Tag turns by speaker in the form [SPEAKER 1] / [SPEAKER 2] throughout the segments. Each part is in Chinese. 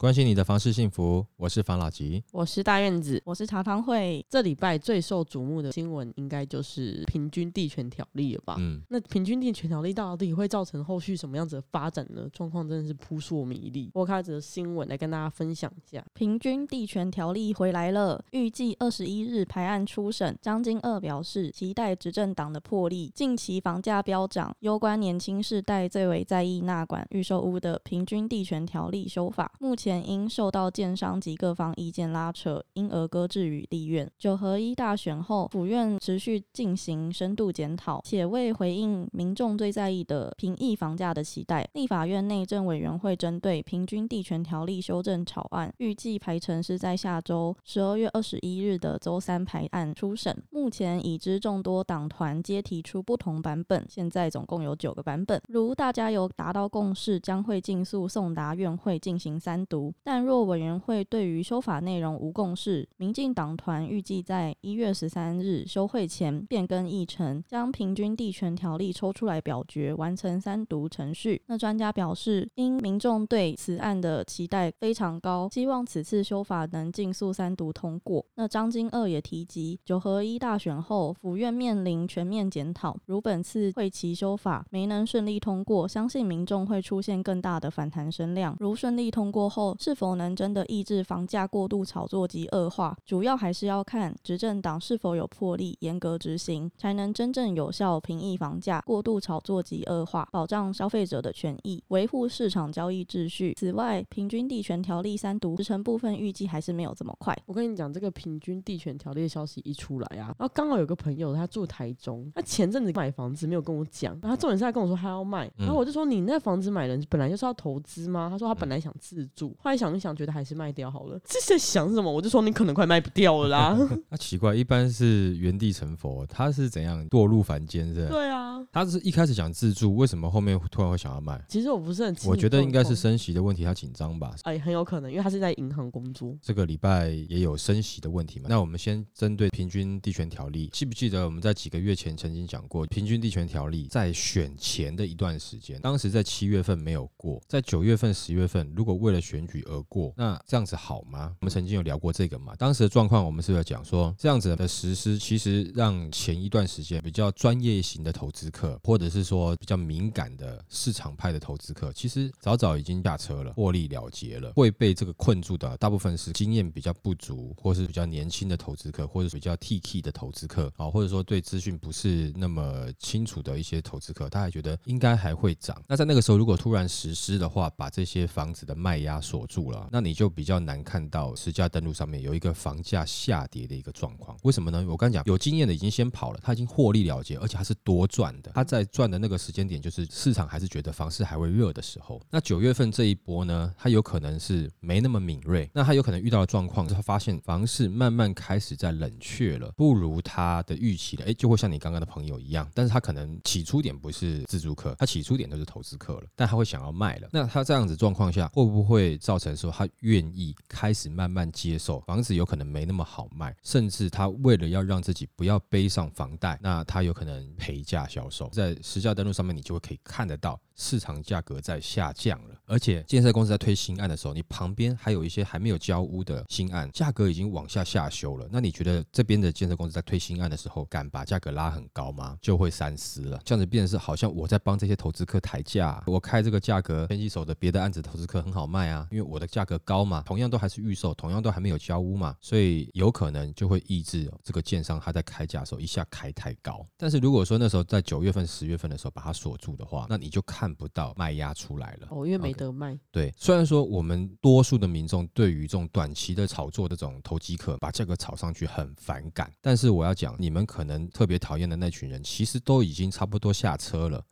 [SPEAKER 1] 关心你的房事幸福，我是房老吉，
[SPEAKER 2] 我是大院子，
[SPEAKER 3] 我是茶汤会。
[SPEAKER 2] 这礼拜最受瞩目的新闻，应该就是平均地权条例了吧？
[SPEAKER 1] 嗯，
[SPEAKER 2] 那平均地权条例到底会造成后续什么样子的发展呢？状况真的是扑朔迷离。我开则新闻来跟大家分享一下，
[SPEAKER 3] 平均地权条例回来了，预计二十一日排案初审。张金二表示，期待执政党的魄力。近期房价飙涨，攸关年轻世代最为在意纳管预售屋的平均地权条例修法，目前。因受到建商及各方意见拉扯，因而搁置于立院。九合一大选后，府院持续进行深度检讨，且为回应民众最在意的平抑房价的期待，立法院内政委员会针对平均地权条例修正草案，预计排程是在下周十二月二十一日的周三排案初审。目前已知众多党团皆提出不同版本，现在总共有九个版本。如大家有达到共识，将会尽速送达院会进行三读。但若委员会对于修法内容无共识，民进党团预计在一月十三日休会前变更议程，将平均地权条例抽出来表决，完成三读程序。那专家表示，因民众对此案的期待非常高，希望此次修法能尽速三读通过。那张金二也提及，九合一大选后，府院面临全面检讨，如本次会期修法没能顺利通过，相信民众会出现更大的反弹声量。如顺利通过后，是否能真的抑制房价过度炒作及恶化，主要还是要看执政党是否有魄力严格执行，才能真正有效平抑房价过度炒作及恶化，保障消费者的权益，维护市场交易秩序。此外，平均地权条例三读时程部分预计还是没有这么快。
[SPEAKER 2] 我跟你讲，这个平均地权条例的消息一出来啊，然后刚好有个朋友他住台中，他前阵子买房子没有跟我讲，然后他重点是他跟我说他要卖，然后我就说你那房子买人本来就是要投资吗？他说他本来想自住。后来想一想，觉得还是卖掉好了。这 是在想什么？我就说你可能快卖不掉了啦。
[SPEAKER 1] 那 奇怪，一般是原地成佛，他是怎样堕入凡间？是？
[SPEAKER 2] 对啊，
[SPEAKER 1] 他是一开始想自住，为什么后面突然会想要卖？
[SPEAKER 2] 其实我不是很
[SPEAKER 1] 我觉得应该是升息的问题，他紧张吧？
[SPEAKER 2] 哎，很有可能，因为他是在银行工作。
[SPEAKER 1] 这个礼拜也有升息的问题嘛？那我们先针对平均地权条例，记不记得我们在几个月前曾经讲过，平均地权条例在选前的一段时间，当时在七月份没有过，在九月份、十月份，如果为了选举而过。那这样子好吗？我们曾经有聊过这个嘛？当时的状况，我们是不是讲说，这样子的实施，其实让前一段时间比较专业型的投资客，或者是说比较敏感的市场派的投资客，其实早早已经下车了，获利了结了。会被这个困住的，大部分是经验比较不足，或是比较年轻的投资客，或者是比较 TK 的投资客啊，或者说对资讯不是那么清楚的一些投资客，他还觉得应该还会涨。那在那个时候，如果突然实施的话，把这些房子的卖压锁住了，那你就比较难看到实价登录上面有一个房价下跌的一个状况，为什么呢？我刚讲有经验的已经先跑了，他已经获利了结，而且他是多赚的。他在赚的那个时间点，就是市场还是觉得房市还会热的时候。那九月份这一波呢，他有可能是没那么敏锐，那他有可能遇到的状况，他发现房市慢慢开始在冷却了，不如他的预期了，哎，就会像你刚刚的朋友一样，但是他可能起初点不是自住客，他起初点都是投资客了，但他会想要卖了。那他这样子状况下，会不会造成说他？愿意开始慢慢接受房子有可能没那么好卖，甚至他为了要让自己不要背上房贷，那他有可能陪价销售。在实价登录上面，你就会可以看得到。市场价格在下降了，而且建设公司在推新案的时候，你旁边还有一些还没有交屋的新案，价格已经往下下修了。那你觉得这边的建设公司在推新案的时候，敢把价格拉很高吗？就会三思了。这样子变成是好像我在帮这些投资客抬价，我开这个价格，前几手的别的案子投资客很好卖啊，因为我的价格高嘛，同样都还是预售，同样都还没有交屋嘛，所以有可能就会抑制这个建商他在开价的时候一下开太高。但是如果说那时候在九月份、十月份的时候把它锁住的话，那你就看。不到卖压出来了
[SPEAKER 2] 哦，因为没得卖。
[SPEAKER 1] Okay, 对，虽然说我们多数的民众对于这种短期的炒作这种投机客把价格炒上去很反感，但是我要讲，你们可能特别讨厌的那群人，其实都已经差不多下车了，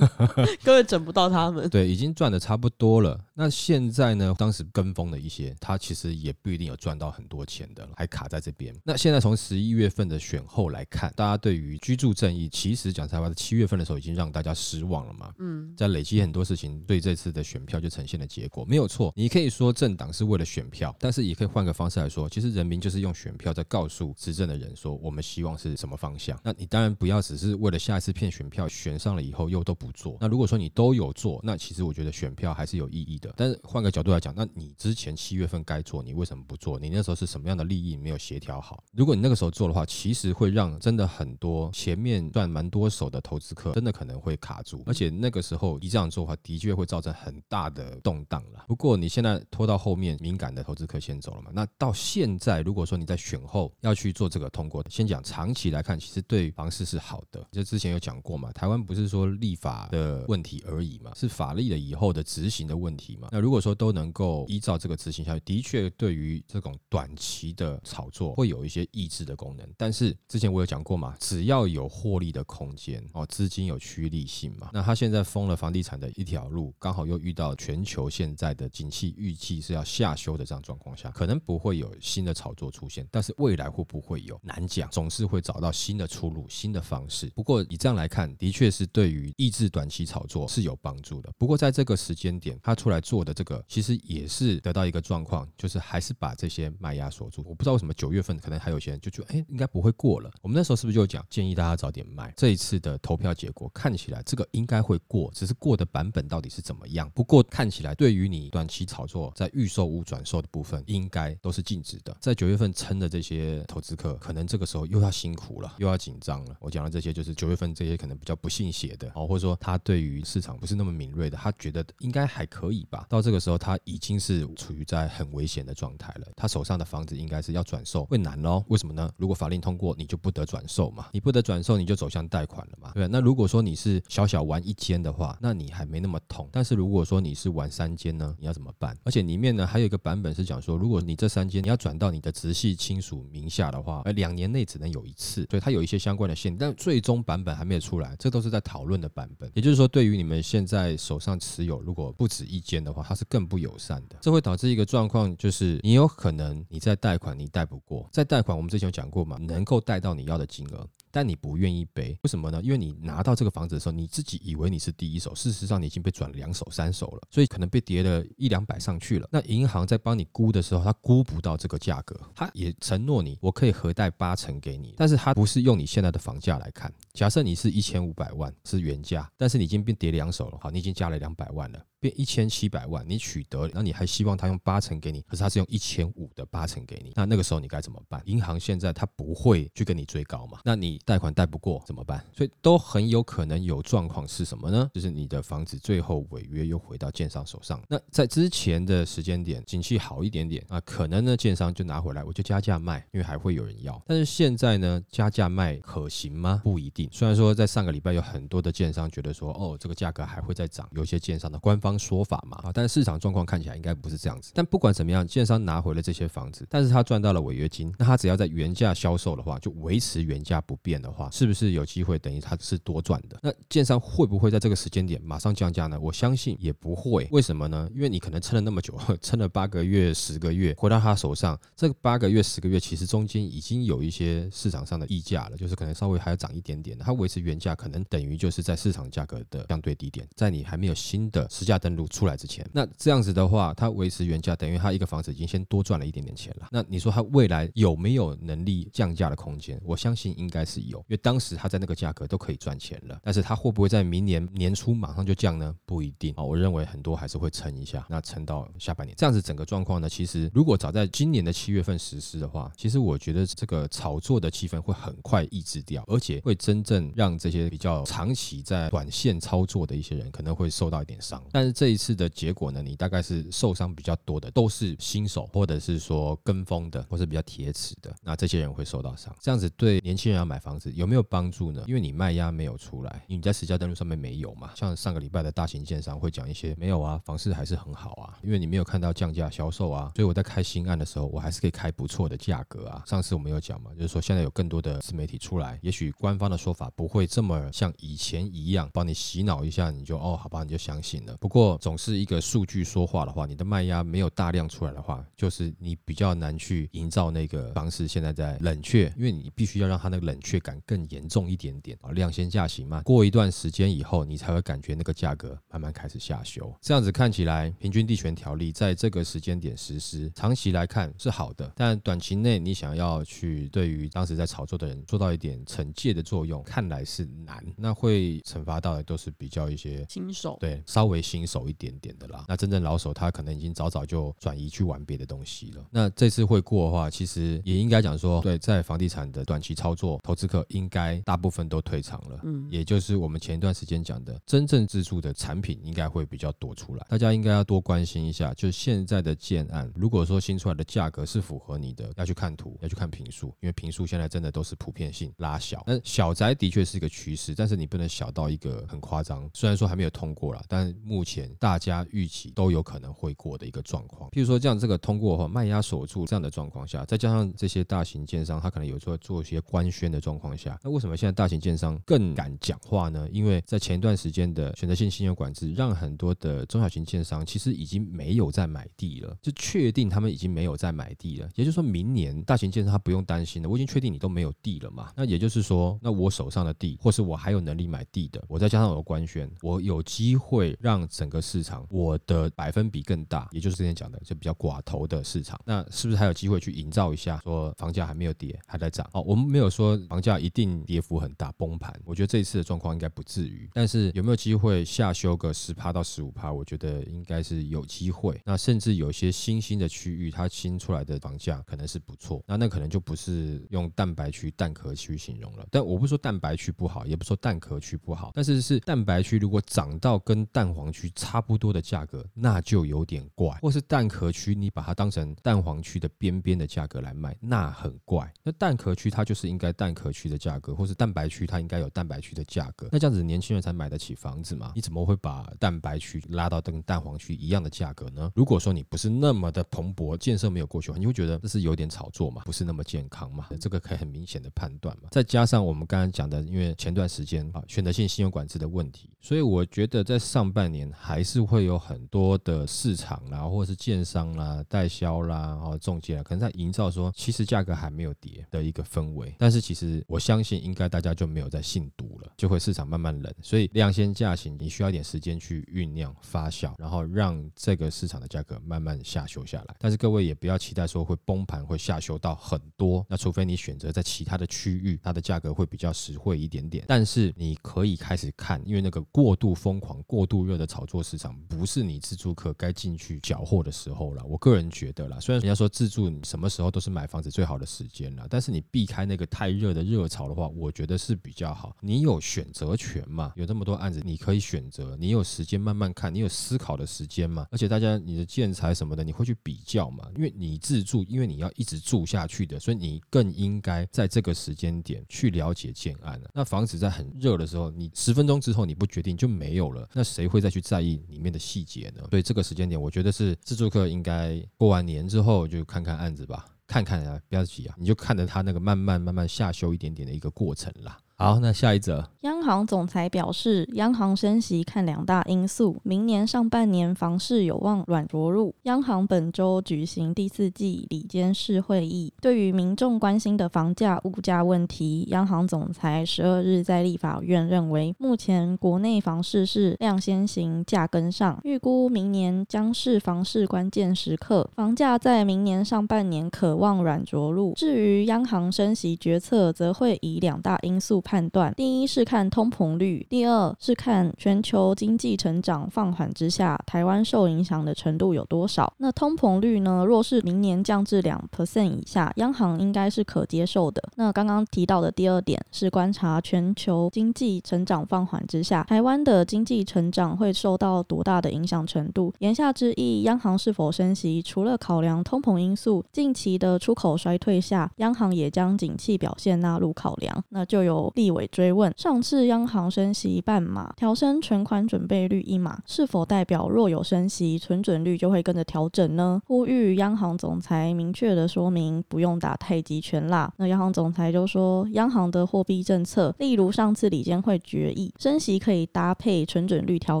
[SPEAKER 2] 根本整不到他们。
[SPEAKER 1] 对，已经赚的差不多了。那现在呢？当时跟风的一些，他其实也不一定有赚到很多钱的，还卡在这边。那现在从十一月份的选后来看，大家对于居住正义，其实讲实话，在七月份的时候已经让大家失望了嘛。嗯，在累积很多事情，对这次的选票就呈现了结果，没有错。你可以说政党是为了选票，但是也可以换个方式来说，其实人民就是用选票在告诉执政的人说，我们希望是什么方向。那你当然不要只是为了下一次骗选票，选上了以后又都不做。那如果说你都有做，那其实我觉得选票还是有意义的。但是换个角度来讲，那你之前七月份该做，你为什么不做？你那时候是什么样的利益没有协调好？如果你那个时候做的话，其实会让真的很多前面赚蛮多手的投资客真的可能会卡住，而且那个时候你这样做的话，的确会造成很大的动荡了。不过你现在拖到后面，敏感的投资客先走了嘛？那到现在，如果说你在选后要去做这个通过，先讲长期来看，其实对房市是好的。就之前有讲过嘛，台湾不是说立法的问题而已嘛，是法律了以后的执行的问题嘛。那如果说都能够依照这个执行下去，的确对于这种短期的炒作会有一些抑制的功能。但是之前我有讲过嘛，只要有获利的空间哦，资金有趋利性嘛。那他现在封了房地产的一条路，刚好又遇到全球现在的景气预计是要下修的这样状况下，可能不会有新的炒作出现。但是未来会不会有，难讲，总是会找到新的出路、新的方式。不过以这样来看，的确是对于抑制短期炒作是有帮助的。不过在这个时间点，他出来做的这个，其实也是得到一个状况，就是还是把这些卖压锁住。我不知道为什么九月份可能还有些人就觉得，哎，应该不会过了。我们那时候是不是就讲建议大家早点卖？这一次的投票结果看起来，这个应该会过，只是过的版本到底是怎么样？不过看起来，对于你短期炒作在预售屋转售的部分，应该都是禁止的。在九月份撑的这些投资客，可能这个时候又要辛苦了，又要紧张了。我讲的这些，就是九月份这些可能比较不信邪的哦，或者说他对于市场不是那么敏锐的，他觉得应该还可以吧。到这个时候，他已经是处于在很危险的状态了。他手上的房子应该是要转售，会难喽？为什么呢？如果法令通过，你就不得转售嘛，你不得转售，你就走向贷款了嘛，对？那如果说你是小小玩一间的话，那你还没那么痛。但是如果说你是玩三间呢，你要怎么办？而且里面呢还有一个版本是讲说，如果你这三间你要转到你的直系亲属名下的话，呃，两年内只能有一次，所以它有一些相关的限制。但最终版本还没有出来，这都是在讨论的版本。也就是说，对于你们现在手上持有如果不止一间的话，它是更不友善的。这会导致一个状况，就是你有可能你在贷款你贷不过，在贷款我们之前有讲过嘛，能够贷到你要的金额。但你不愿意背，为什么呢？因为你拿到这个房子的时候，你自己以为你是第一手，事实上你已经被转两手、三手了，所以可能被叠了一两百上去了。那银行在帮你估的时候，他估不到这个价格，他也承诺你，我可以核贷八成给你，但是他不是用你现在的房价来看。假设你是一千五百万是原价，但是你已经变叠两手了，好，你已经加了两百万了。变一千七百万，你取得，那你还希望他用八成给你，可是他是用一千五的八成给你，那那个时候你该怎么办？银行现在他不会去跟你追高嘛？那你贷款贷不过怎么办？所以都很有可能有状况是什么呢？就是你的房子最后违约又回到建商手上。那在之前的时间点，景气好一点点啊，可能呢建商就拿回来，我就加价卖，因为还会有人要。但是现在呢，加价卖可行吗？不一定。虽然说在上个礼拜有很多的建商觉得说，哦，这个价格还会再涨，有些建商的官方。说法嘛啊，但是市场状况看起来应该不是这样子。但不管怎么样，建商拿回了这些房子，但是他赚到了违约金，那他只要在原价销售的话，就维持原价不变的话，是不是有机会等于他是多赚的？那建商会不会在这个时间点马上降价呢？我相信也不会。为什么呢？因为你可能撑了那么久，撑了八个月、十个月，回到他手上，这八个月、十个月，其实中间已经有一些市场上的溢价了，就是可能稍微还要涨一点点。他维持原价，可能等于就是在市场价格的相对低点，在你还没有新的实价。登录出来之前，那这样子的话，它维持原价，等于它一个房子已经先多赚了一点点钱了。那你说它未来有没有能力降价的空间？我相信应该是有，因为当时它在那个价格都可以赚钱了。但是它会不会在明年年初马上就降呢？不一定啊。我认为很多还是会撑一下，那撑到下半年。这样子整个状况呢，其实如果早在今年的七月份实施的话，其实我觉得这个炒作的气氛会很快抑制掉，而且会真正让这些比较长期在短线操作的一些人可能会受到一点伤。但是这一次的结果呢，你大概是受伤比较多的，都是新手，或者是说跟风的，或是比较铁齿的，那这些人会受到伤。这样子对年轻人要买房子有没有帮助呢？因为你卖压没有出来，你在实价登录上面没有嘛。像上个礼拜的大型建商会讲一些没有啊，房市还是很好啊，因为你没有看到降价销售啊，所以我在开新案的时候，我还是可以开不错的价格啊。上次我们有讲嘛，就是说现在有更多的自媒体出来，也许官方的说法不会这么像以前一样帮你洗脑一下，你就哦好吧，你就相信了。不过。果总是一个数据说话的话，你的卖压没有大量出来的话，就是你比较难去营造那个方式现在在冷却，因为你必须要让它那个冷却感更严重一点点啊，量先价行嘛。过一段时间以后，你才会感觉那个价格慢慢开始下修。这样子看起来，平均地权条例在这个时间点实施，长期来看是好的，但短期内你想要去对于当时在炒作的人做到一点惩戒的作用，看来是难。那会惩罚到的都是比较一些
[SPEAKER 2] 新手，
[SPEAKER 1] 对，稍微新手一点点的啦。那真正老手，他可能已经早早就转移去玩别的东西了。那这次会过的话，其实也应该讲说，对，在房地产的短期操作，投资客应该大部分都退场了。嗯，也就是我们前一段时间讲的，真正自住的产品应该会比较多出来。大家应该要多关心一下，就现在的建案，如果说新出来的价格是符合你的，要去看图，要去看评数，因为评数现在真的都是普遍性拉小。那小宅的确是一个趋势，但是你不能小到一个很夸张。虽然说还没有通过啦，但目前大家预期都有可能会过的一个状况。譬如说像这个通过后卖压锁住这样的状况下，再加上这些大型建商他可能有做做一些官宣的状况下，那为什么现在大型建商更敢讲话呢？因为在前一段时间的选择性信用管制，让很多的中小型建商其实已经没有在买地了，就确定他们已经没有在买地了。也就是说明年大型建商他不用担心了，我已经确定你都没有地了嘛。那也就是说，那我手上的地，或是我还有能力买地的，我再加上我的官宣，我有机会让整整个市场我的百分比更大，也就是之前讲的就比较寡头的市场，那是不是还有机会去营造一下说房价还没有跌，还在涨？哦，我们没有说房价一定跌幅很大崩盘，我觉得这一次的状况应该不至于，但是有没有机会下修个十趴到十五趴？我觉得应该是有机会。那甚至有些新兴的区域，它新出来的房价可能是不错，那那可能就不是用蛋白区、蛋壳区形容了。但我不说蛋白区不好，也不说蛋壳区不好，但是是蛋白区如果涨到跟蛋黄区差不多的价格，那就有点怪；或是蛋壳区你把它当成蛋黄区的边边的价格来卖，那很怪。那蛋壳区它就是应该蛋壳区的价格，或是蛋白区它应该有蛋白区的价格。那这样子年轻人才买得起房子嘛？你怎么会把蛋白区拉到跟蛋黄区一样的价格呢？如果说你不是那么的蓬勃，建设没有过去，你会觉得这是有点炒作嘛？不是那么健康嘛？这个可以很明显的判断嘛。再加上我们刚刚讲的，因为前段时间啊选择性信用管制的问题，所以我觉得在上半年还是会有很多的市场啦，或者是建商啦、代销啦、哦中介啦，可能在营造说其实价格还没有跌的一个氛围。但是其实我相信应该大家就没有在信赌了，就会市场慢慢冷。所以量先价行，你需要一点时间去酝酿发酵，然后让这个市场的价格慢慢下修下来。但是各位也不要期待说会崩盘，会下修到很多。那除非你选择在其他的区域，它的价格会比较实惠一点点。但是你可以开始看，因为那个过度疯狂、过度热的炒作市场，不是你自住客该进去缴获的时候了。我个人觉得啦，虽然人家说自住什么时候都是买房子最好的时间了，但是你避开那个太热的热潮的话，我觉得是比较好。你有选择权嘛？有这么多案子，你可以选择。你有时间慢慢看，你有思考的时间嘛？而且大家你的建材什么的，你会去比较嘛？因为你自住，因为你要一直住下去的，所以你更应该在这个时间点去了解建案了。那房子在很热的时候，你十分钟之后你不决定就没有了，那谁会再去在在意里面的细节呢？所以这个时间点，我觉得是自助客应该过完年之后就看看案子吧，看看啊，不要急啊，你就看着他那个慢慢慢慢下修一点点的一个过程啦。好，那下一则。
[SPEAKER 3] 央行总裁表示，央行升息看两大因素，明年上半年房市有望软着陆。央行本周举行第四季里监事会议，对于民众关心的房价、物价问题，央行总裁十二日在立法院认为，目前国内房市是量先行，价跟上，预估明年将是房市关键时刻，房价在明年上半年可望软着陆。至于央行升息决策，则会以两大因素。判断，第一是看通膨率，第二是看全球经济成长放缓之下，台湾受影响的程度有多少。那通膨率呢？若是明年降至两 percent 以下，央行应该是可接受的。那刚刚提到的第二点是观察全球经济成长放缓之下，台湾的经济成长会受到多大的影响程度。言下之意，央行是否升息，除了考量通膨因素，近期的出口衰退下，央行也将景气表现纳入考量。那就有。立委追问：上次央行升息半码，调升存款准备率一码，是否代表若有升息，存准率就会跟着调整呢？呼吁央行总裁明确的说明，不用打太极拳啦。那央行总裁就说，央行的货币政策，例如上次理监会决议，升息可以搭配存准率调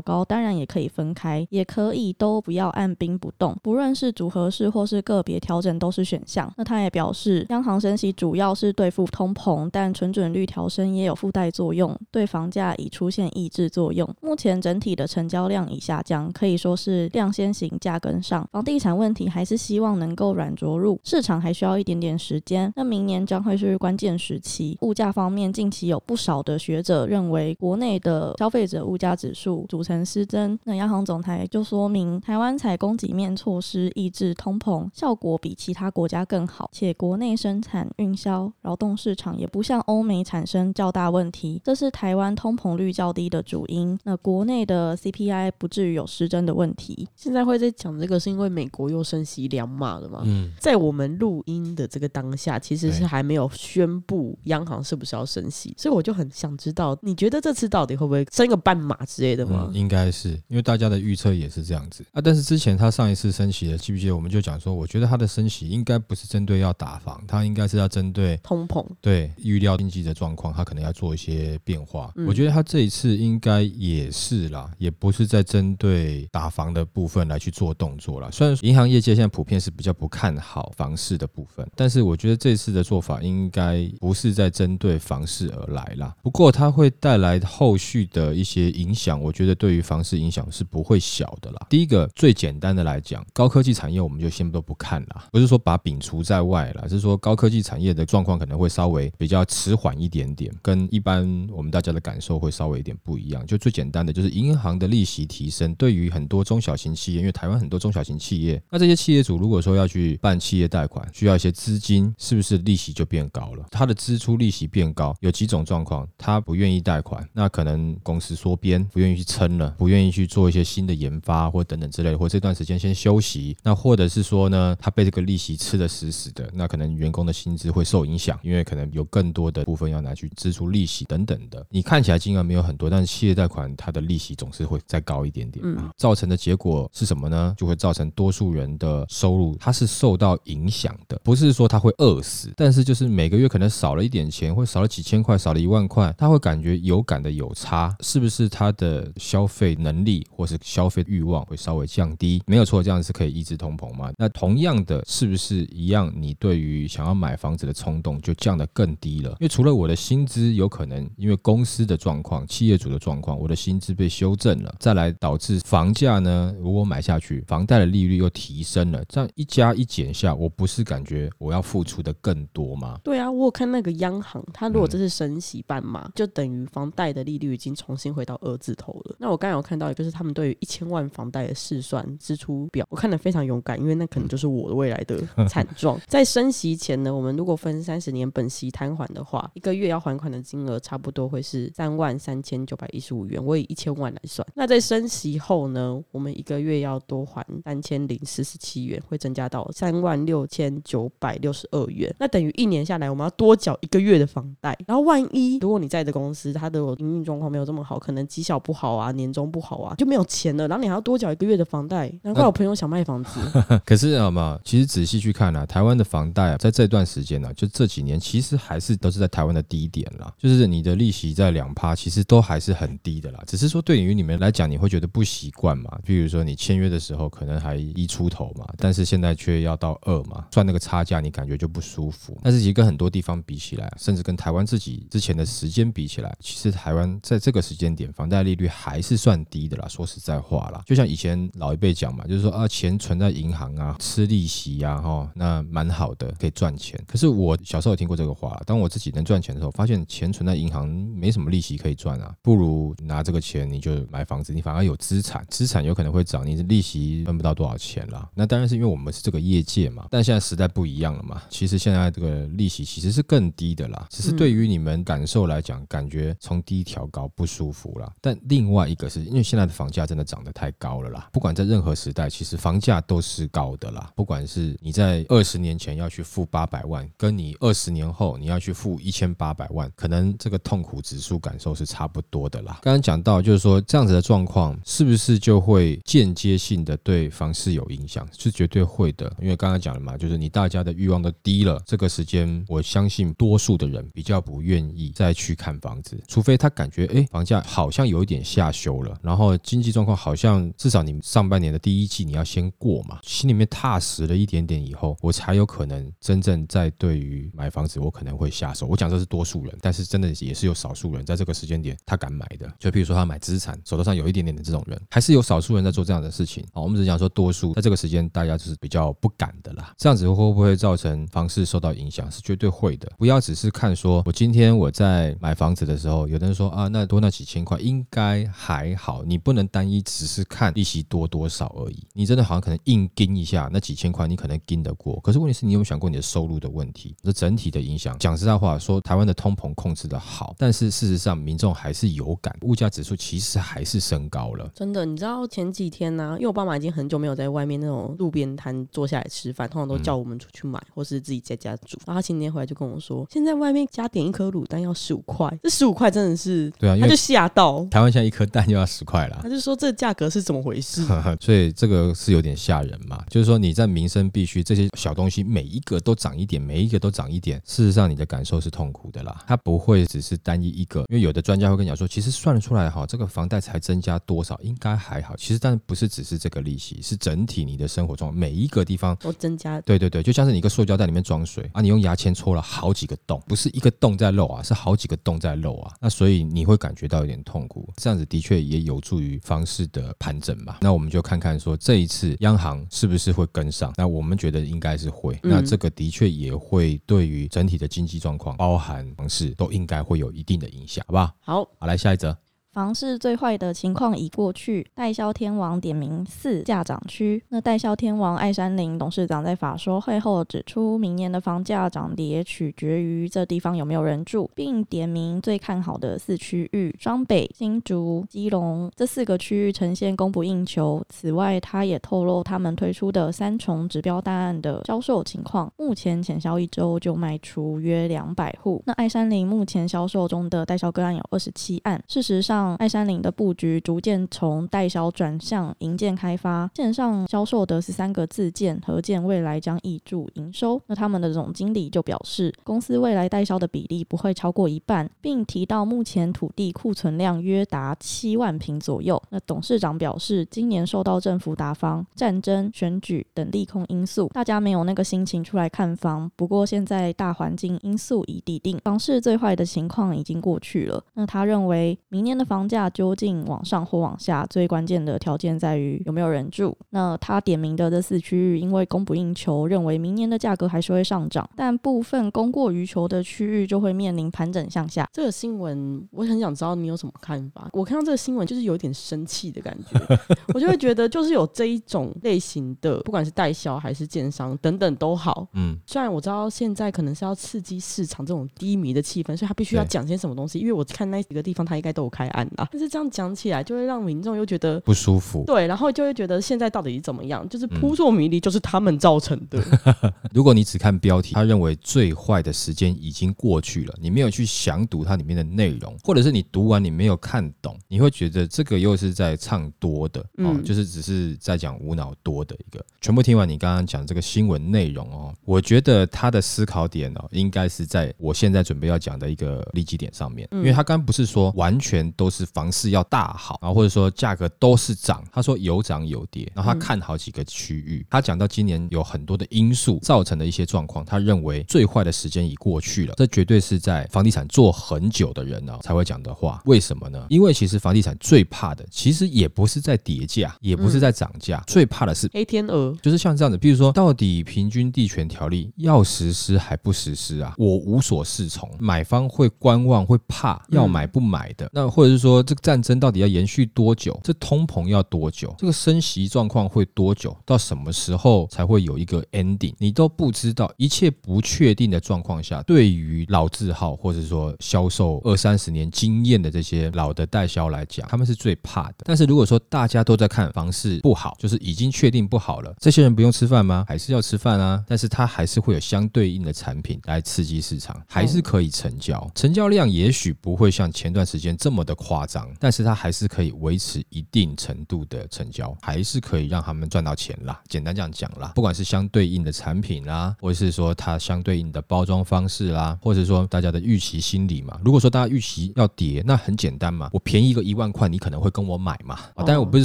[SPEAKER 3] 高，当然也可以分开，也可以都不要按兵不动，不论是组合式或是个别调整都是选项。那他也表示，央行升息主要是对付通膨，但存准率调升也有附带作用，对房价已出现抑制作用。目前整体的成交量已下降，可以说是量先行，价跟上。房地产问题还是希望能够软着陆，市场还需要一点点时间。那明年将会是关键时期。物价方面，近期有不少的学者认为，国内的消费者物价指数组成失真。那央行总裁就说明，台湾采供给面措施抑制通膨，效果比其他国家更好，且国内生产、运销、劳动市场也不像欧美产生较大问题，这是台湾通膨率较低的主因。那国内的 CPI 不至于有失真的问题。
[SPEAKER 2] 现在会在讲这个，是因为美国又升息两码了嘛？嗯，在我们录音的这个当下，其实是还没有宣布央行是不是要升息，所以我就很想知道，你觉得这次到底会不会升个半码之类的吗？
[SPEAKER 1] 嗯，应该是，因为大家的预测也是这样子啊。但是之前他上一次升息了，记不记得？我们就讲说，我觉得他的升息应该不是针对要打房，他应该是要针对
[SPEAKER 2] 通膨。
[SPEAKER 1] 对，预料经济的状况，他可能要做一些变化。嗯，我觉得他这一次应该也是啦，也不是在针对打房的部分来去做动作啦。虽然银行业界现在普遍是比较不看好房市的部分，但是我觉得这次的做法应该不是在针对房市而来啦。不过它会带来后续的一些影响，我觉得对于房市影响是不会小的啦。第一个最简单的来讲，高科技产业我们就先都不看了，不是说把摒除在外了，是说高科技产业的状况可能会稍微比较迟缓一点点，跟一般我们大家的感受会稍微有点不一样。就最简单的就是银行的利息提升，对于很多中小型企业，因为台湾很多中小型企业，那这些企业主如果说要去办企业贷款，需要一些资金，是不是利息就变高了？他的支出利息变高，有几种状况，他不愿意贷款，那可能公司缩编，不愿意去撑了，不愿意去做一些新的研发或等等之类的，或这段时间先休息。那或者是说呢，他被这个利息吃得死死的，那可能员工的薪资会受影响，因为可能有更多的部分要拿去支出利息等等的。你看起来金额没有很多，但是企业贷款它的利息总是会再高一点点，嗯，造成的结果是什么呢？就会造成多数人的收入它是受到影响的，不是说他会饿死，但是就是每个月可能少了一点钱，或少了几千块，少了一万块，他会感觉有感的有差，是不是他的消费能力或是消费欲望会稍微降低？没有错，这样是可以抑制通膨嘛？那同样的，是不是一样？你对于想要买房子的冲动就降得更低了？因为除了我的薪资有可能因为公司的状况、企业主的状况，我的薪资被修正了，再来导致房价呢？如果买下去，房贷的利率又提升了，这样一加一减下，我不是感觉我要付出的更多吗？
[SPEAKER 2] 对啊，我有看那个央行，它如果这是升息半码，嗯、就等于房贷的利率已经重新回到二字头了。那我刚才有看到，就是他们对于一千万房贷的试算支出表，我看得非常勇敢，因为那可能就是我的未来的惨状。在升息前呢，我们如果分三十年本息摊还的话，一个月要还款的金额差不多会是三万三千九百一十五元。我以一千万来算，那在升息后呢，我们一个月要多还三千零四十七元，会增加到三万六千九百六十二元。那等于一年下来，我们要多缴一个月的房贷。然后万一如果你在的公司它的营运状况没有这么好，可能绩效不好啊，年终不好啊，就没有钱了。然后你还要多缴一个月的房贷。难怪我朋友想卖房子。
[SPEAKER 1] 可是好嘛？其实仔细去看啊，台湾的房贷啊，在这段时间呢、啊，就这几年其实还是都是在台湾的低点啦。就是你的利息在两趴，其实都还是很低的啦。只是说对于你们来讲，你会觉得不习惯嘛？比如说你签约的时候可能还一出头嘛，但是现在却要到二嘛，算那个差价，你感觉就不舒服。但是其实跟很多地方比起来，甚至跟台湾自己之前的时间比起来，其实台湾在这个时间点房贷利率还是算低的啦。说实在话啦，就像以前老一辈讲嘛，就是说啊，钱存在银行啊，吃利息呀，哈，那蛮好的，可以赚钱。可是我小时候有听过这个话，当我自己能赚钱的时候，发现钱存在银行没什么利息可以赚啊，不如拿这个钱你就买房子，你反而有资产，资产有可能会涨，你的利息分不到多少钱啦。那当然是因为我们是这个业界嘛，但现在时代不一样了嘛，其实现在这个利息其实是更低的啦，只是对于你们感受来讲，感觉从低调高不舒服啦。但另外一个是因为现在的房价真的涨得太高了啦，不管在任何时代，其实房价都是高的啦。不管是你在二十年前要去付八百万，跟你二十年后你要去付一千八百万。可能这个痛苦指数感受是差不多的啦。刚刚讲到，就是说这样子的状况，是不是就会间接性的对房市有影响？是绝对会的，因为刚刚讲了嘛，就是你大家的欲望都低了，这个时间，我相信多数的人比较不愿意再去看房子，除非他感觉，哎，房价好像有一点下修了，然后经济状况好像至少你上半年的第一季你要先过嘛，心里面踏实了一点点以后，我才有可能真正在对于买房子，我可能会下手。我讲这是多数人，但是真的也是有少数人在这个时间点他敢买的，就比如说他买资产，手头上有一点点的这种人，还是有少数人在做这样的事情。好，我们只讲说多数，在这个时间大家就是比较不敢的啦。这样子会不会造成房市受到影响？是绝对会的。不要只是看说我今天我在买房子的时候，有的人说啊，那多那几千块应该还好，你不能单一只是看利息多多少而已。你真的好像可能硬盯一下那几千块，你可能盯得过。可是问题是你有没有想过你的收入的问题？这整体的影响。讲实在话，说台湾的通膨控制的好，但是事实上民众还是有感，物价指数其实还是升高了。
[SPEAKER 2] 真的，你知道前几天呢、啊，因为我爸妈已经很久没有在外面那种路边摊坐下来吃饭，通常都叫我们出去买，嗯、或是自己在家煮。然后他前天回来就跟我说，现在外面加点一颗卤蛋要十五块，这十五块真的是对啊，他就吓到。
[SPEAKER 1] 台湾现在一颗蛋就要十块了，
[SPEAKER 2] 他就说这价格是怎么回事？
[SPEAKER 1] 所以这个是有点吓人嘛，就是说你在民生必须这些小东西每一个都涨一点，每一个都涨一点，事实上你的感受是痛苦的啦。它不会只是单一一个，因为有的专家会跟你讲说，其实算得出来哈，这个房贷才增加多少，应该还好。其实但是不是只是这个利息，是整体你的生活中每一个地方
[SPEAKER 2] 都增加。
[SPEAKER 1] 对对对，就像是你一个塑胶袋里面装水啊，你用牙签戳了好几个洞，不是一个洞在漏啊，是好几个洞在漏啊。那所以你会感觉到有点痛苦，这样子的确也有助于房市的盘整嘛。那我们就看看说这一次央行是不是会跟上？那我们觉得应该是会。那这个的确也会对于整体的经济状况，包含房市，都应该会有一定的影响，好不好？
[SPEAKER 2] 好，
[SPEAKER 1] 好，来下一则。
[SPEAKER 3] 房市最坏的情况已过去，代销天王点名四价涨区。那代销天王爱山林董事长在法说会后指出，明年的房价涨跌取决于这地方有没有人住，并点名最看好的四区域：双北、新竹、基隆这四个区域呈现供不应求。此外，他也透露他们推出的三重指标大案的销售情况，目前潜销一周就卖出约两百户。那爱山林目前销售中的代销个案有二十七案。事实上，爱山林的布局逐渐从代销转向营建开发，线上销售的十三个自建合建未来将挹注营收。那他们的总经理就表示，公司未来代销的比例不会超过一半，并提到目前土地库存量约达七万平左右。那董事长表示，今年受到政府打房、战争、选举等利空因素，大家没有那个心情出来看房。不过现在大环境因素已底定，房市最坏的情况已经过去了。那他认为，明年的房房价究竟往上或往下，最关键的条件在于有没有人住。那他点名的这四区域，因为供不应求，认为明年的价格还是会上涨，但部分供过于求的区域就会面临盘整向下。
[SPEAKER 2] 这个新闻我很想知道你有什么看法。我看到这个新闻就是有点生气的感觉，我就会觉得就是有这一种类型的，不管是代销还是建商等等都好。嗯，虽然我知道现在可能是要刺激市场这种低迷的气氛，所以他必须要讲些什么东西。因为我看那几个地方，他应该都有开案。但是这样讲起来，就会让民众又觉得
[SPEAKER 1] 不舒服。
[SPEAKER 2] 对，然后就会觉得现在到底是怎么样？就是扑朔迷离，就是他们造成的。
[SPEAKER 1] 嗯、如果你只看标题，他认为最坏的时间已经过去了，你没有去详读它里面的内容，或者是你读完你没有看懂，你会觉得这个又是在唱多的哦，嗯、就是只是在讲无脑多的一个。全部听完你刚刚讲这个新闻内容哦，我觉得他的思考点哦，应该是在我现在准备要讲的一个利基点上面，因为他刚刚不是说完全都是。是房市要大好，然后或者说价格都是涨，他说有涨有跌，然后他看好几个区域，他讲到今年有很多的因素造成的一些状况，他认为最坏的时间已过去了，这绝对是在房地产做很久的人呢才会讲的话。为什么呢？因为其实房地产最怕的，其实也不是在跌价，也不是在涨价，最怕的是
[SPEAKER 2] 黑天鹅，
[SPEAKER 1] 就是像这样子，比如说到底平均地权条例要实施还不实施啊？我无所适从，买方会观望，会怕，要买不买的，那或者是。是说这个战争到底要延续多久？这通膨要多久？这个升息状况会多久？到什么时候才会有一个 ending？你都不知道，一切不确定的状况下，对于老字号或者说销售二三十年经验的这些老的代销来讲，他们是最怕的。但是如果说大家都在看房市不好，就是已经确定不好了，这些人不用吃饭吗？还是要吃饭啊？但是他还是会有相对应的产品来刺激市场，还是可以成交，成交量也许不会像前段时间这么的夸张，但是它还是可以维持一定程度的成交，还是可以让他们赚到钱啦。简单这样讲啦，不管是相对应的产品啦，或者是说它相对应的包装方式啦，或者说大家的预期心理嘛。如果说大家预期要跌，那很简单嘛，我便宜个一万块，你可能会跟我买嘛。啊，当然我不是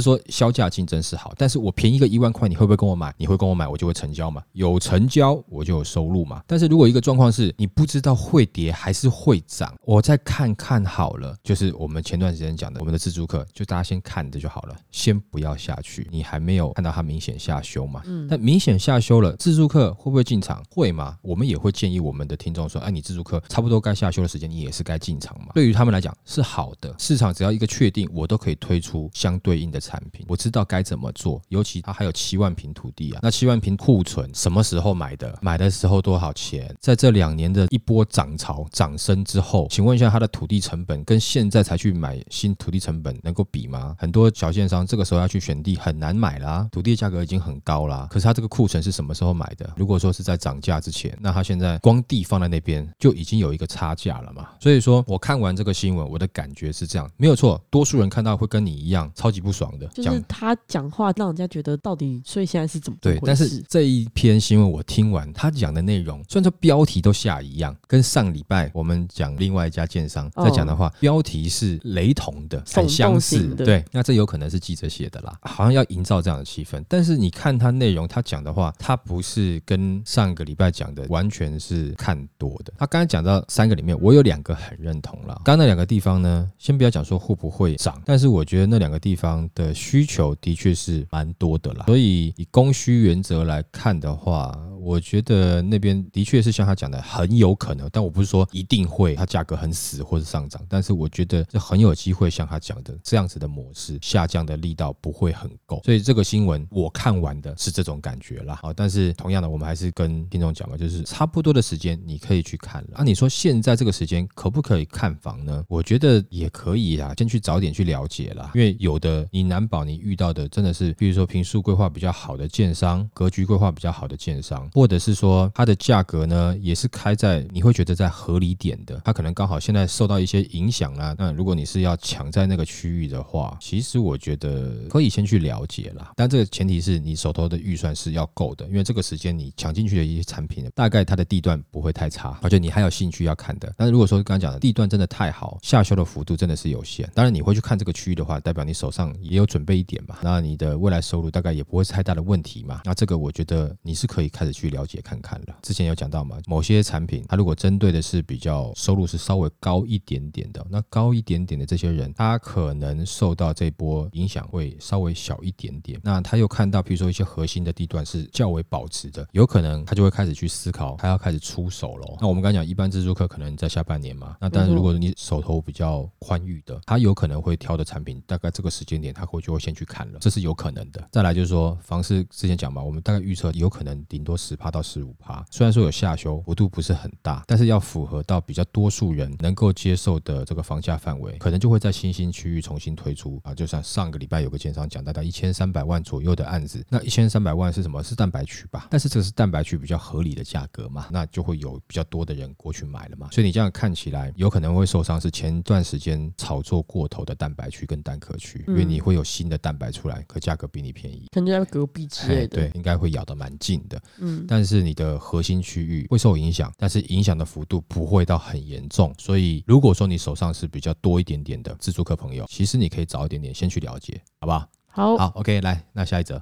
[SPEAKER 1] 说销价竞争是好，但是我便宜个一万块，你会不会跟我买？你会跟我买，我就会成交嘛。有成交我就有收入嘛。但是如果一个状况是你不知道会跌还是会涨，我再看看好了，就是我们前段时间讲的，我们的自助客，就大家先看着就好了，先不要下去。你还没有看到它明显下修嘛？嗯。但明显下修了，自助客会不会进场？会吗？我们也会建议我们的听众说：哎，你自助客差不多该下修的时间，你也是该进场嘛。对于他们来讲是好的，市场只要一个确定，我都可以推出相对应的产品。我知道该怎么做，尤其它还有七万平土地啊，那七万平库存什么时候买的？买的时候多少钱？在这两年的一波涨潮涨升之后，请问一下，它的土地成本跟现在才去买新土地成本能够比吗？很多小建商这个时候要去选地很难买啦，土地价格已经很高啦。可是它这个库存是什么时候买的？如果说是在涨价之前，那它现在光地放在那边就已经有一个差价了嘛。所以说我看完这个新闻，我的感觉是这样，没有错，多数人看到会跟你一样超级不爽的，
[SPEAKER 2] 就是他讲话让人家觉得到底，所以现在是怎么对？
[SPEAKER 1] 但是这一篇新闻我听完，他讲的内容虽然说标题都下一样，跟上礼拜我们讲另外一家建商在讲的话，标题是雷同的，很相似。对，那这有可能是记者写的啦，好像要营造这样的气氛。但是你看他内容，他讲的话，他不是跟上个礼拜讲的完全是看多的。他刚才讲到三个里面，我有两个很认同了。刚刚那两个地方呢，先不要讲说会不会涨，但是我觉得那两个地方的需求的确是蛮多的啦。所以以供需原则来看的话，我觉得那边的确是像他讲的，很有可能，但我不是说一定会，它价格很死或者上涨，但是我觉得这很有机会像他讲的这样子的模式，下降的力道不会很够，所以这个新闻我看完的是这种感觉啦。好，但是同样的，我们还是跟听众讲嘛，就是差不多的时间你可以去看了。啊，你说现在这个时间可不可以看房呢？我觉得也可以啊，先去早点去了解啦，因为有的你难保你遇到的真的是，比如说平数规划比较好的建商，格局规划比较好的建商。或者是说它的价格呢，也是开在你会觉得在合理点的，它可能刚好现在受到一些影响啊。那如果你是是要抢在那个区域的话，其实我觉得可以先去了解啦。但这个前提是你手头的预算是要够的，因为这个时间你抢进去的一些产品，大概它的地段不会太差，而且你还有兴趣要看的。但是如果说刚刚讲的地段真的太好，下修的幅度真的是有限。当然你会去看这个区域的话，代表你手上也有准备一点嘛，那你的未来收入大概也不会是太大的问题嘛。那这个我觉得你是可以开始去。去了解看看了。之前有讲到嘛，某些产品它如果针对的是比较收入是稍微高一点点的，那高一点点的这些人，他可能受到这波影响会稍微小一点点。那他又看到，比如说一些核心的地段是较为保持的，有可能他就会开始去思考，他要开始出手了。那我们刚才讲，一般自住客可能在下半年嘛，那但是如果你手头比较宽裕的，他有可能会挑的产品，大概这个时间点他会就会先去看了，这是有可能的。再来就是说，房市之前讲嘛，我们大概预测有可能顶多。十趴到十五趴，虽然说有下修幅度不是很大，但是要符合到比较多数人能够接受的这个房价范围，可能就会在新兴区域重新推出啊。就像上个礼拜有个建商讲，大概一千三百万左右的案子，那一千三百万是什么？是蛋白区吧？但是这个是蛋白区比较合理的价格嘛，那就会有比较多的人过去买了嘛。所以你这样看起来，有可能会受伤是前段时间炒作过头的蛋白区跟蛋壳区，因为你会有新的蛋白出来，可价格比你便宜，
[SPEAKER 2] 可能就在隔壁之类的，
[SPEAKER 1] 对，应该会咬得蛮近的，嗯。但是你的核心区域会受影响，但是影响的幅度不会到很严重。所以如果说你手上是比较多一点点点的自助客朋友，其实你可以早一点点先去了解，好不好？
[SPEAKER 2] 好，
[SPEAKER 1] 好，OK，来，那下一则。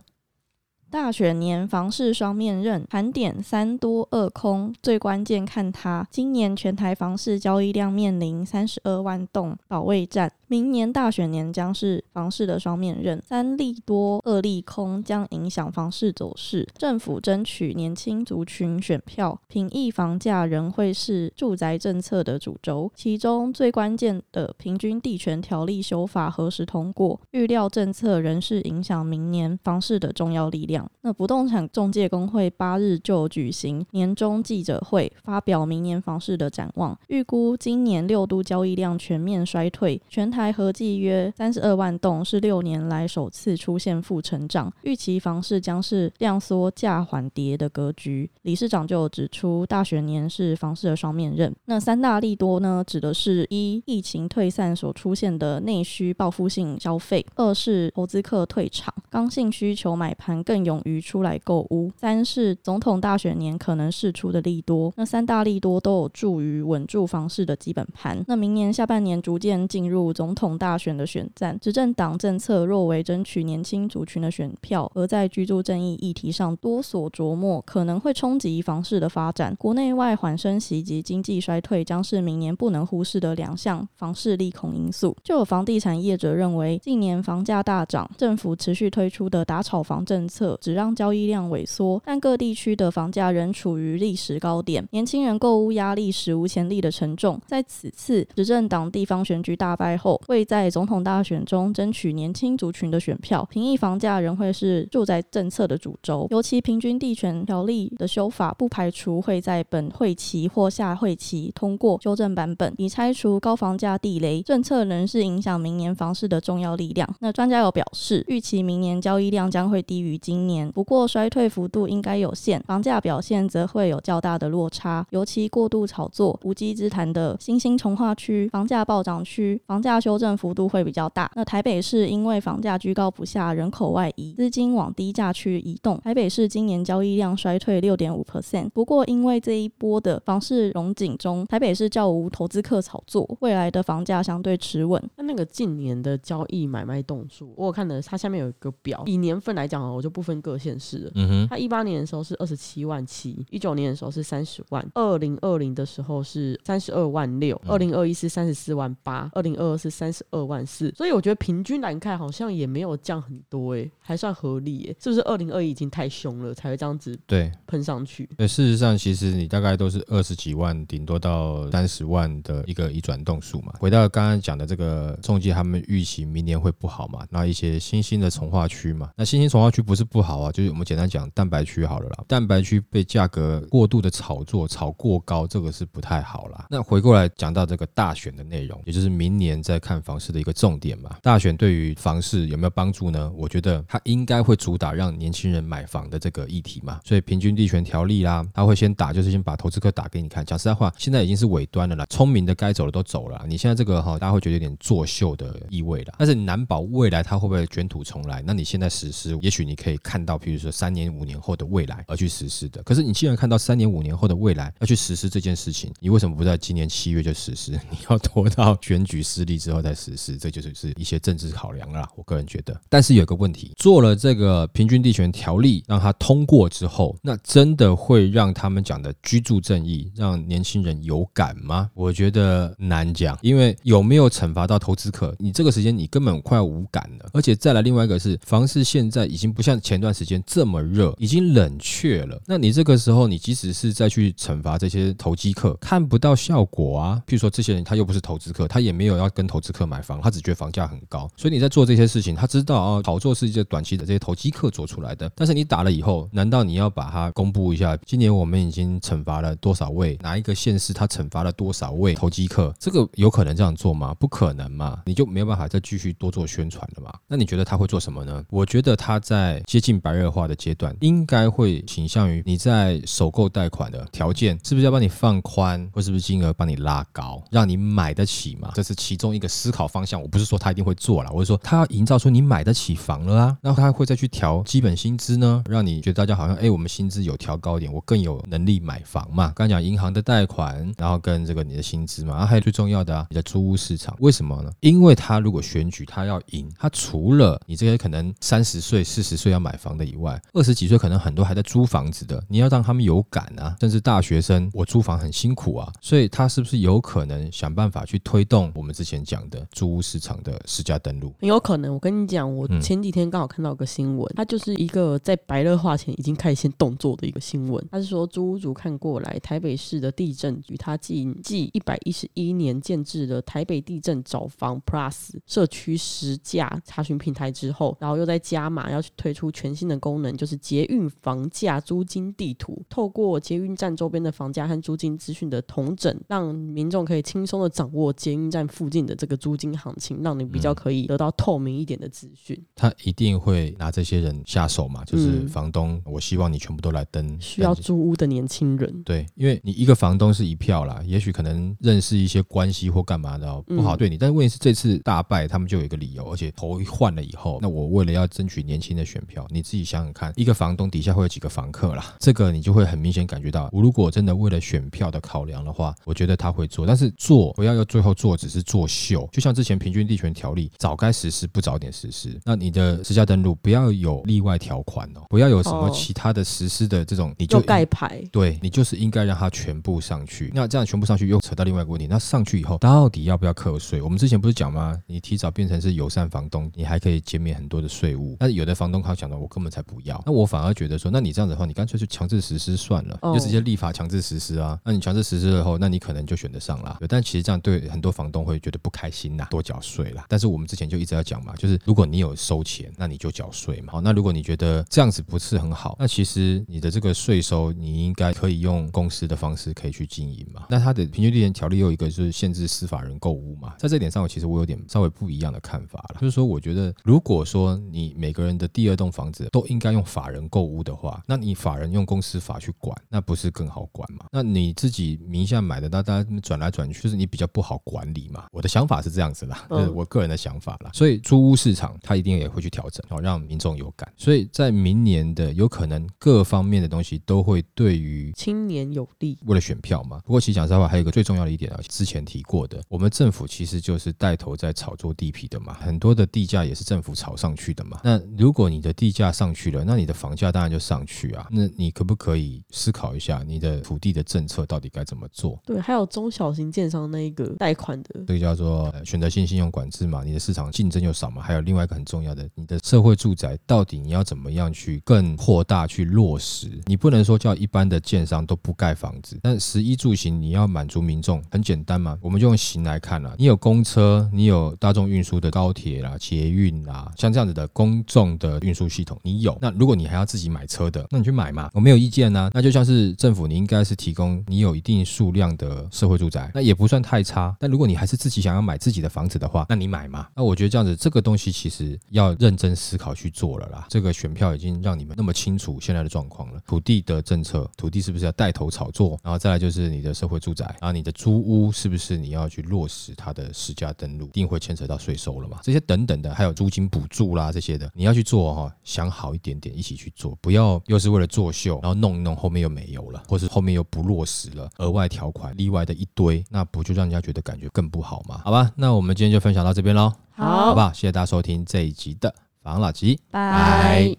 [SPEAKER 3] 大选年房市双面刃，盘点三多二空，最关键看它。今年全台房市交易量面临三十二万栋保卫战。明年大选年将是房市的双面刃，三利多二利空将影响房市走势。政府争取年轻族群选票，平抑房价仍会是住宅政策的主轴。其中最关键的平均地权条例修法何时通过，预料政策仍是影响明年房市的重要力量。那不动产中介工会八日就举行年终记者会，发表明年房市的展望，预估今年六都交易量全面衰退，全台合计约三十二万栋，是六年来首次出现负成长，预期房市将是量缩价缓跌的格局。理事长就指出，大选年是房市的双面刃。那三大利多呢，指的是一疫情退散所出现的内需报复性消费；二是投资客退场，刚性需求买盘更有勇于出来购屋；三是总统大选年可能释出的利多。那三大利多都有助于稳住房市的基本盘。那明年下半年逐渐进入总统大选的选战，执政党政策若为争取年轻族群的选票，而在居住正义议题上多所琢磨，可能会冲击房市的发展。国内外缓升息及经济衰退将是明年不能忽视的两项房市利空因素。就有房地产业者认为，近年房价大涨，政府持续推出的打炒房政策只让交易量萎缩，但各地区的房价仍处于历史高点，年轻人购屋压力史无前例的沉重。在此次执政党地方选举大败后，会在总统大选中争取年轻族群的选票，平抑房价仍会是住宅政策的主轴。尤其平均地权条例的修法，不排除会在本会期或下会期通过修正版本，以拆除高房价地雷。政策仍是影响明年房市的重要力量。那专家有表示，预期明年交易量将会低于今，年不过衰退幅度应该有限，房价表现则会有较大的落差。尤其过度炒作、无稽之谈的新兴重化区、房价暴涨区，房价修正幅度会比较大。那台北市因为房价居高不下，人口外移，资金往低价区移动，台北市今年交易量衰退六点五 percent。不过因为这一波的房市融景中，台北市较无投资客炒作，未来的房价相对持稳。
[SPEAKER 2] 那那个近年的交易买卖栋数，我有看的，它下面有一个表，以年份来讲哦我就不分各县市了。嗯哼，它一八年的时候是二十七万七，一九年的时候是三十万，二零二零的时候是三十二万六，二零二一是三十四万八，二零二二是三十二万四。所以我觉得平均来看好像也没有降很多，哎，还算合理，哎，是不是？二零二一已经太凶了，才会这样子对喷上去。
[SPEAKER 1] 对，事实上其实你大概都是二十几万，顶多到三十万的一个一转动数嘛。回到刚刚讲的这个中介，他们预期明年会不好嘛？那一些新兴的从化区嘛，那新兴从化区不是不好啊，就是我们简单讲蛋白区好了啦。蛋白区被价格过度的炒作，炒过高，这个是不太好啦。那回过来讲到这个大选的内容，也就是明年在看房市的一个重点嘛。大选对于房市有没有帮助呢？我觉得它应该会主打让年轻人买房的这个议题嘛。所以平均地权条例啦，他会先打，就是先把投资客打给你看。讲实在话，现在已经是尾端了啦，聪明的该走的都走了。你现在这个哈，大家会觉得有点作秀的意味了。但是难保未来它会不会卷土重来？那你现在实施，也许你可以看到，譬如说三年、五年后的未来而去实施的。可是你既然看到三年、五年后的未来要去实施这件事情，你为什么不在今年七月就实施？你要拖到选举失利之后再实施？这就是是一些政治考量啦。我个人觉得。但是有个问题，做了这个平均地权条例，让它通过之后，那真的会让他们讲的居住正义，让年轻人有感吗？我觉得难讲，因为有没有惩罚到投资客，你这个时间你根本快要无感了。而且再来另外一个是，房市现在已经不像前一段时间这么热，已经冷却了。那你这个时候，你即使是再去惩罚这些投机客，看不到效果啊。譬如说这些人他又不是投资客，他也没有要跟投资客买房，他只觉得房价很高，所以你在做这些事情，他知道啊，炒作是一些短期的这些投机客做出来的。但是你打了以后，难道你要把它公布一下？今年我们已经惩罚了多少位？哪一个县市他惩罚了多少位投机客？这个有可能这样做吗？不可能嘛，你就没有办法再继续多做宣传了嘛。那你觉得他会做什么呢？我觉得他在接近白热化的阶段，应该会倾向于你在首购贷款的条件是不是要帮你放宽，或是不是金额帮你拉高，让你买得起嘛？这是其中一个思考方向。我不是说他一定会做了，我是说他要营造出你买得起房了啊。那他会再去调基本薪资呢，让你觉得大家好像哎，我们薪资有调高一点，我更有能力买房嘛。刚讲银行的贷款，然后跟这个你的薪资嘛，然后还有最重要的啊，你的租屋市场，为什么呢？因为他如果选举他要赢，他除了你这些可能三十岁、四十岁要买房的以外，二十几岁可能很多还在租房子的，你要让他们有感啊，甚至大学生，我租房很辛苦啊，所以他是不是有可能想办法去推动我们之前讲讲的租屋市场的实价登录。
[SPEAKER 2] 很有可能，我跟你讲，我前几天刚好看到一个新闻，它就是一个在白热化前已经开始先动作的一个新闻。他是说，租屋主看过来，台北市的地震局，他继继一百一十一年建制的台北地震找房 Plus 社区实价查询平台之后，然后又在加码要去推出全新的功能，就是捷运房价租金地图，透过捷运站周边的房价和租金资讯的统整，让民众可以轻松的掌握捷运站附近的这个租金行情，让你比较可以得到透明一点的资讯。嗯、
[SPEAKER 1] 他一定会拿这些人下手嘛？就是房东，我希望你全部都来登。
[SPEAKER 2] 需要租屋的年轻人，
[SPEAKER 1] 对，因为你一个房东是一票啦，也许可能认识一些关系或干嘛的，不好对你。嗯、但是问题是这次大败，他们就有一个理由，而且头一换了以后，那我为了要争取年轻的选票，你自己想想看，一个房东底下会有几个房客啦？这个你就会很明显感觉到，我如果真的为了选票的考量的话，我觉得他会做，但是做不要要最后做只是作秀，就像之前平均地权条例早该实施不早点实施，那你的私家登录不要有例外条款哦，不要有什么其他的实施的这种，你就盖牌，对，你就是应该让它全部上去。那这样全部上去又扯到另外一个问题，那上去以后到底要不要课税？我们之前不是讲吗？你提早变成是友善房东，你还可以减免很多的税务。但是有的房东他讲的，我根本才不要。那我反而觉得说，那你这样子的话，你干脆就强制实施算了，就直接立法强制实施啊。那你强制实施了后，那你可能就选得上了。但其实这样对很多房东会觉得不开心呐，多缴税啦。但是我们之前就一直要讲嘛，就是如果你有收钱，那你就缴税嘛。好，那如果你觉得这样子不是很好，那其实你的这个税收你应该可以用公司的方式可以去经营嘛。那它的平均地权条例又一个就是限制司法人购物嘛，在这点上，我其实我有点稍微不一样的看法了，就是说我觉得如果说你每个人的第二栋房子都应该用法人购屋的话，那你法人用公司法去管，那不是更好管吗？那你自己名下买的，那大家转来转去，就是你比较不好管理嘛。我的想法是这样子啦，就是我个人的想法啦。所以租屋市场它一定也会去调整，好让民众有感。所以在明年的有可能各方面的东西都会对于
[SPEAKER 2] 青年有利，
[SPEAKER 1] 为了选票嘛。不过其实讲实话，还有一个最重要的一点啊，之前提过的，我们政府其实就是带头在炒作地皮的嘛，很多的地价也是政府炒上去的嘛。那如果你的地价上去了，那你的房价当然就上去啊。那你可不可以思考一下，你的土地的政策到底该怎么做？
[SPEAKER 2] 对，还有中小型建商那一个贷款的，
[SPEAKER 1] 这个叫做选择性信用管制嘛。你的市场竞争又少嘛。还有另外一个很重要的，你的社会住宅到底你要怎么样去更扩大去落实？你不能说叫一般的建商都不盖房子，但十一住行你要满足民众，很简单嘛。我们就用行来看啦，你有公车，你有大众运输的高铁啦、捷运啦，像这样子的公众的运输系统，你有。那如果你还要自己买车的，那你去买嘛，我没有意见呐。那就像是政府，你应该是提供你有一定数量的社会住宅，那也不算太差。但如果你还是自己想要买自己的房子的话，那你买嘛。那我觉得这样子，这个东西其实要认真思考去做了啦。这个选票已经让你们那么清楚现在的状况了，土地的政策，土地是不是要带头炒作？然后再来就是你的社会住宅，然后你的租屋是不是你要去落实它的实价登录，一定会牵扯到税收了嘛？这些等等的，还有租金补助啦这些的，你要去做哈，想好一点点一起去做，不要又是为了作秀，然后弄一弄后面又没有了，或是后面又不落实了，额外条款例外的一堆，那不就让人家觉得感觉更不好吗？好吧，那我们今天就分享到这边喽，好，好不好？谢谢大家收听这一集的房老吉，拜。